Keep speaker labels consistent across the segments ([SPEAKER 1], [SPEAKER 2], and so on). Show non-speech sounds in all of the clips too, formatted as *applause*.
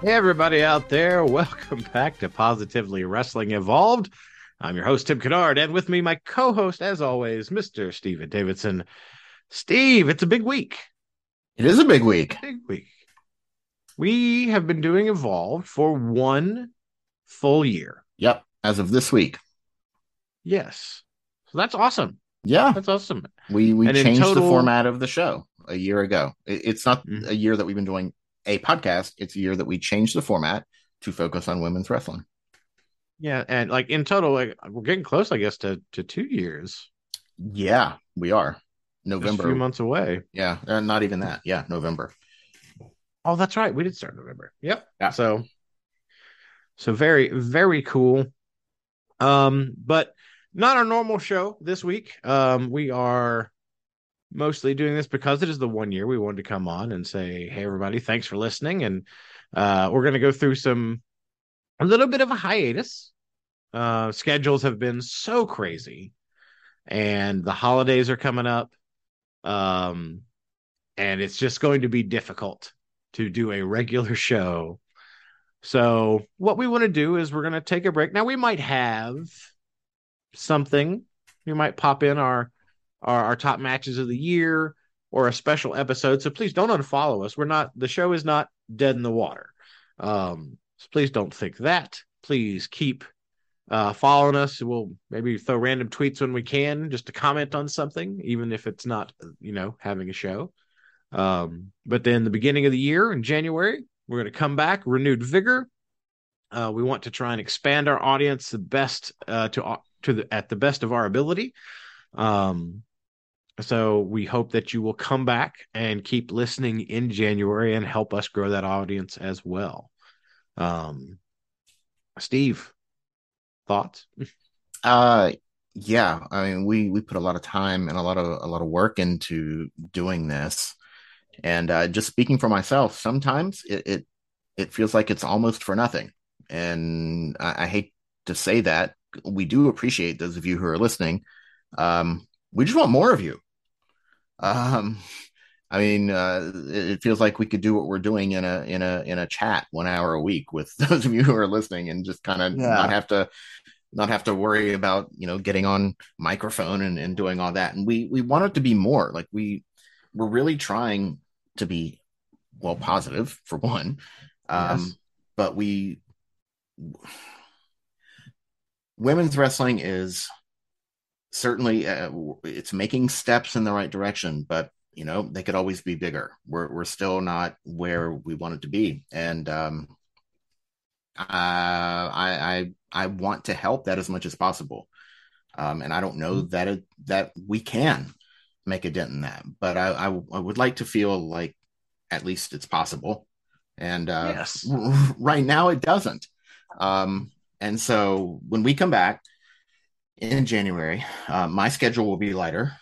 [SPEAKER 1] Hey, everybody out there. *laughs* Welcome back to Positively Wrestling Evolved. I'm your host, Tim Kennard, and with me, my co host, as always, Mr. Steven Davidson. Steve, it's a big week.
[SPEAKER 2] It is a big week.
[SPEAKER 1] Big week. We have been doing Evolved for one full year.
[SPEAKER 2] Yep. As of this week.
[SPEAKER 1] Yes. So that's awesome.
[SPEAKER 2] Yeah.
[SPEAKER 1] That's awesome.
[SPEAKER 2] We we
[SPEAKER 1] And
[SPEAKER 2] changed the format of the show a year ago. It- it's not
[SPEAKER 1] Mhm.
[SPEAKER 2] a year that we've been doing a podcast. It's a year that we changed the format to focus on women's wrestling.
[SPEAKER 1] Yeah. And like in total, like we're getting close, I guess, to, to two years.
[SPEAKER 2] Yeah, we are.
[SPEAKER 1] Just a
[SPEAKER 2] November.
[SPEAKER 1] few months away.
[SPEAKER 2] Yeah, uh, not even that. Yeah, November.
[SPEAKER 1] Oh, that's right. We did start November. Yep.
[SPEAKER 2] Yeah.
[SPEAKER 1] So so very, very cool. Um, but not our normal show this week. Um, we are mostly doing this because it is the one year we wanted to come on and say, hey everybody, thanks for listening. And uh we're gonna go through some a little bit of a hiatus. Uh schedules have been so crazy, and the holidays are coming up. Um and it's just going to be difficult to do a regular *laughs* show. So, what we want to do is we're going to take a break. Now, we might have something. We might pop in our, our our top matches of the year or a special episode. So please don't unfollow us. We're not the show is not dead in the water. Um, so please don't think that. Please keep uh, following us. We'll maybe throw random tweets when we can just to comment on something, even if it's not you know having a show. Um, but then the beginning of the year in January, we're going to come back renewed vigor. Uh, we want to try and expand our audience the best uh, to to the at the best of our ability. Um, so we hope that you will come back and keep listening in January and help us grow that audience as well. Um, Steve, thoughts?
[SPEAKER 2] Uh yeah, I mean we we put a lot of time and a lot of a lot of work into doing this. And uh just speaking for myself, sometimes it it, it feels like it's almost for nothing. And I, I hate to say that. We do appreciate those of you who are listening. Um we just want more of you. Um I mean, uh, it feels like we could do what we're doing in a in a in a chat one hour a week with *laughs* those of you who are listening, and just kind of
[SPEAKER 1] Yeah.
[SPEAKER 2] not have to not have to worry about you know getting on microphone and, and doing all that and we we want it to be more like we we're really trying to be well positive for one um
[SPEAKER 1] Yes.
[SPEAKER 2] but we women's wrestling is certainly uh, it's making steps in the right direction but you know they could always be bigger we're we're still not where we want it to be and um uh, I, I I want to help that as much as possible, um, and I don't know that it, that we can make a dent in that. But I, I I would like to feel like at least it's possible, and uh,
[SPEAKER 1] Yes.
[SPEAKER 2] right now it doesn't. Um, and so when we come back in January, uh, my schedule will be lighter,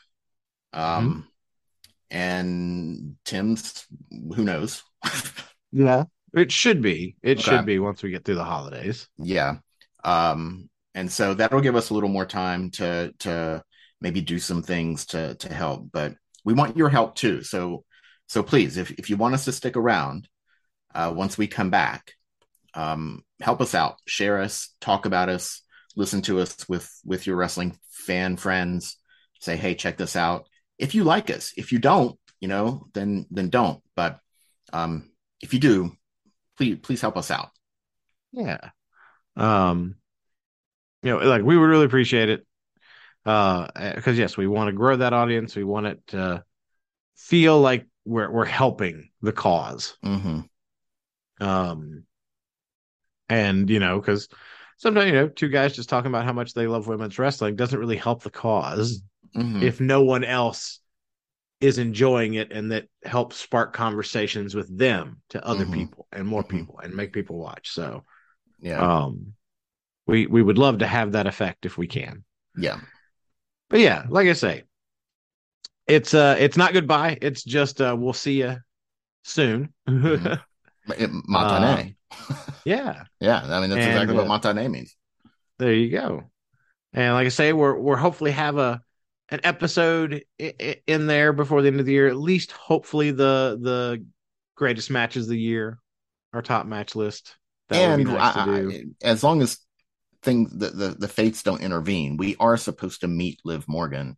[SPEAKER 2] um, and Tim's who knows. *laughs*
[SPEAKER 1] Yeah, it should be. It
[SPEAKER 2] Okay.
[SPEAKER 1] should be once we get through the holidays.
[SPEAKER 2] Yeah. Um, and so that'll give us a little more time to to maybe do some things to to help. But we want your help too. So so please, if if you want us to stick around, uh, once we come back, um, help us out, share us, talk about us, listen to us with with your wrestling fan friends. Say, hey, check this out. If you like us, if you don't, you know, then then don't. But um, if you do, please please help us out.
[SPEAKER 1] Yeah. Um, you know, like we would really appreciate it. Uh, because yes, we want to grow that audience. We want it to feel like we're we're helping the cause.
[SPEAKER 2] hmm
[SPEAKER 1] Um, and you know, because sometimes you know, two guys just talking about how much they love women's wrestling doesn't really help the cause
[SPEAKER 2] hmm
[SPEAKER 1] if no one else is enjoying it and that helps spark conversations with them to other
[SPEAKER 2] Mhm.
[SPEAKER 1] people and more
[SPEAKER 2] Mhm.
[SPEAKER 1] people and make people watch. So
[SPEAKER 2] Yeah.
[SPEAKER 1] um we we would love to have that effect if we can.
[SPEAKER 2] yeah.
[SPEAKER 1] But yeah, like I say, it's uh it's not goodbye. It's just uh we'll see you soon. *laughs*
[SPEAKER 2] Mhm. It- Matane. *laughs*
[SPEAKER 1] yeah.
[SPEAKER 2] yeah. I mean, that's
[SPEAKER 1] And,
[SPEAKER 2] exactly
[SPEAKER 1] uh,
[SPEAKER 2] what Matane means.
[SPEAKER 1] There you go. And like I say, we're we're hopefully have a an episode in there before the end of the year. At least, hopefully, the the greatest matches of the year, our top match list. That
[SPEAKER 2] and
[SPEAKER 1] nice
[SPEAKER 2] I-
[SPEAKER 1] to do.
[SPEAKER 2] I- as long as things the, the the fates don't intervene, we are supposed to meet Liv Morgan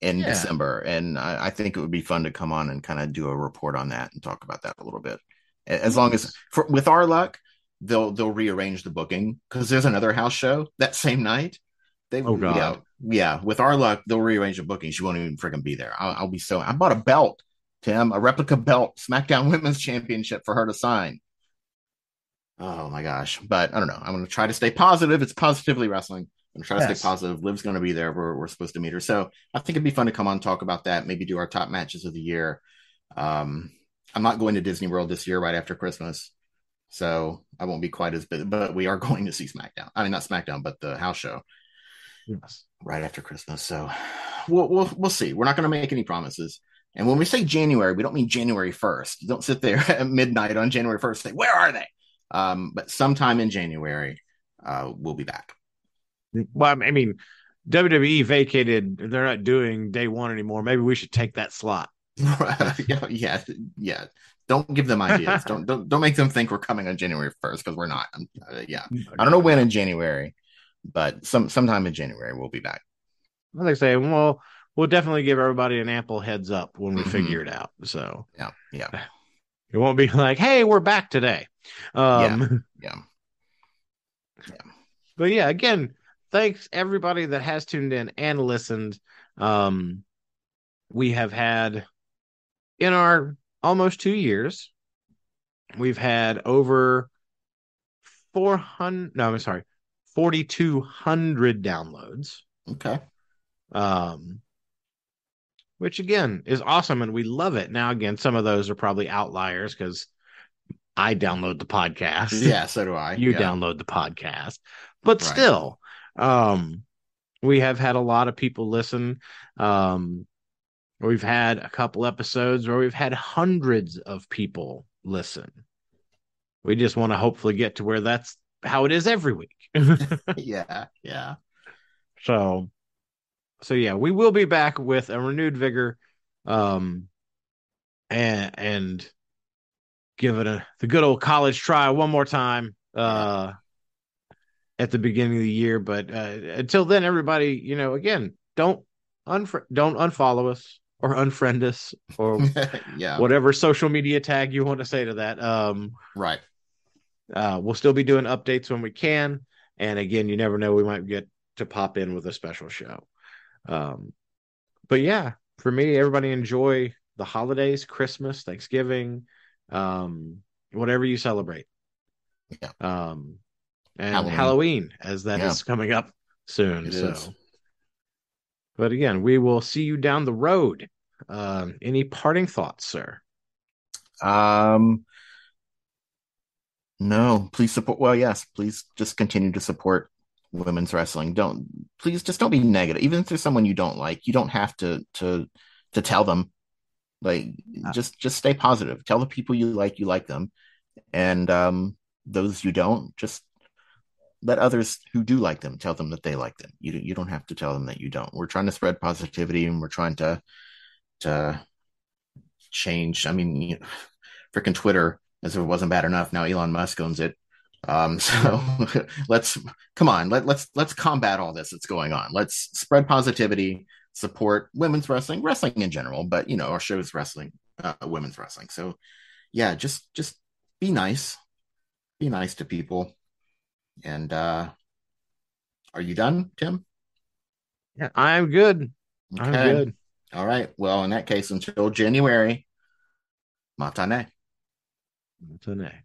[SPEAKER 2] in
[SPEAKER 1] Yeah.
[SPEAKER 2] December, and I, I think it would be fun to come on and kind of do a report on that and talk about that a little bit. As long as, for, with our luck, they'll they'll rearrange the booking because there's another house show that same night. They,
[SPEAKER 1] Oh, God.
[SPEAKER 2] yeah, yeah. With our luck, they'll rearrange the booking. She won't even freaking be there. I'll, I'll be so. I bought a belt, Tim, a replica belt, SmackDown *laughs* Women's Championship for her to sign. Oh my gosh! But I don't know. I'm going to try to stay positive. It's positively wrestling. I'm going to try to stay positive. Liv's going to be there. We're, we're supposed to meet her. So I think it'd be fun to come on talk about that. Maybe do our top matches of the year. Um, I'm not going to Disney World this year right after Christmas. So I won't be quite as big, but we are *laughs* going to see SmackDown. I mean, not SmackDown, but the house show
[SPEAKER 1] Yes.
[SPEAKER 2] right after Christmas. So we'll we'll we'll see. We're not going to make any promises. And when we say January, we don't mean January first. Don't sit there *laughs* at midnight on January first. Say where are they? Um, but sometime in January, uh, we'll be back.
[SPEAKER 1] Well, I mean, WWE vacated. They're not doing day one anymore. Maybe we should take that slot. *laughs*
[SPEAKER 2] yeah, yeah, yeah. Don't give them ideas. *laughs* don't don't don't make them think we're coming on January first because we're not. Uh, yeah, I don't know when in January, but some sometime in January we'll be back.
[SPEAKER 1] Like I say, well, we'll definitely give everybody an ample heads up when we
[SPEAKER 2] Mhm.
[SPEAKER 1] figure it out. So
[SPEAKER 2] Yeah, yeah, *sighs*
[SPEAKER 1] it won't be like, "Hey, we're back today." Um, *laughs*
[SPEAKER 2] yeah. yeah.
[SPEAKER 1] but yeah, again, thanks everybody that has tuned in and listened. Um, we have had in our almost two years, we've had over 400, no, I'm sorry, 4,200 downloads.
[SPEAKER 2] Okay.
[SPEAKER 1] Um, which again is awesome and we love it. Now, again, some of those are probably outliers because I download the podcast
[SPEAKER 2] Yeah, so do I. *laughs*
[SPEAKER 1] you
[SPEAKER 2] yeah.
[SPEAKER 1] download the podcast but
[SPEAKER 2] Right.
[SPEAKER 1] still um we have had a lot of people listen um we've had a couple episodes where we've had hundreds of people listen. We just want to hopefully get to where that's how it is every week. *laughs*
[SPEAKER 2] Yeah, yeah.
[SPEAKER 1] so so yeah we will be back with a renewed vigor um and and give it a the good old college try one more time uh at the beginning of the year. But uh until then everybody you know again don't unfr- don't unfollow us or unfriend us or *laughs*
[SPEAKER 2] yeah.
[SPEAKER 1] whatever social media tag you want to say to that um
[SPEAKER 2] Right.
[SPEAKER 1] uh, we'll still be doing updates when we can. And again, you never know, we might get to pop in with a special show. Um, but yeah, for me, everybody enjoy the holidays, Christmas, Thanksgiving, um, whatever you celebrate.
[SPEAKER 2] Yeah.
[SPEAKER 1] Um, and
[SPEAKER 2] Halloween.
[SPEAKER 1] Halloween, as that is
[SPEAKER 2] Yeah.
[SPEAKER 1] coming up soon.
[SPEAKER 2] It
[SPEAKER 1] so,
[SPEAKER 2] is.
[SPEAKER 1] but again, we will see you down the road. Um, any parting thoughts, sir?
[SPEAKER 2] Um, no, please support. Well, yes, please just continue to support women's wrestling. Don't please just don't be negative. Even if there's someone you don't like, you don't have to to to tell them. Like just just stay positive. Tell the people you like you like them, and um, those you don't just let others who do like them tell them that they like them. You you don't have to tell them that you don't. We're trying to spread positivity, and we're trying to to change. I mean, you freaking Twitter, as if it wasn't bad enough. Now Elon Musk owns it. Um, *laughs* so *laughs* let's come on, let, let's let's combat all this that's going on. Let's spread positivity, support women's wrestling, wrestling in general, but you know, our show is wrestling, uh, women's wrestling. So yeah, just just be nice, be nice to people. And uh are you done, Tim?
[SPEAKER 1] Yeah, I'm good. I'm good.
[SPEAKER 2] All right. Well, in that case, until January, Matane.
[SPEAKER 1] Today.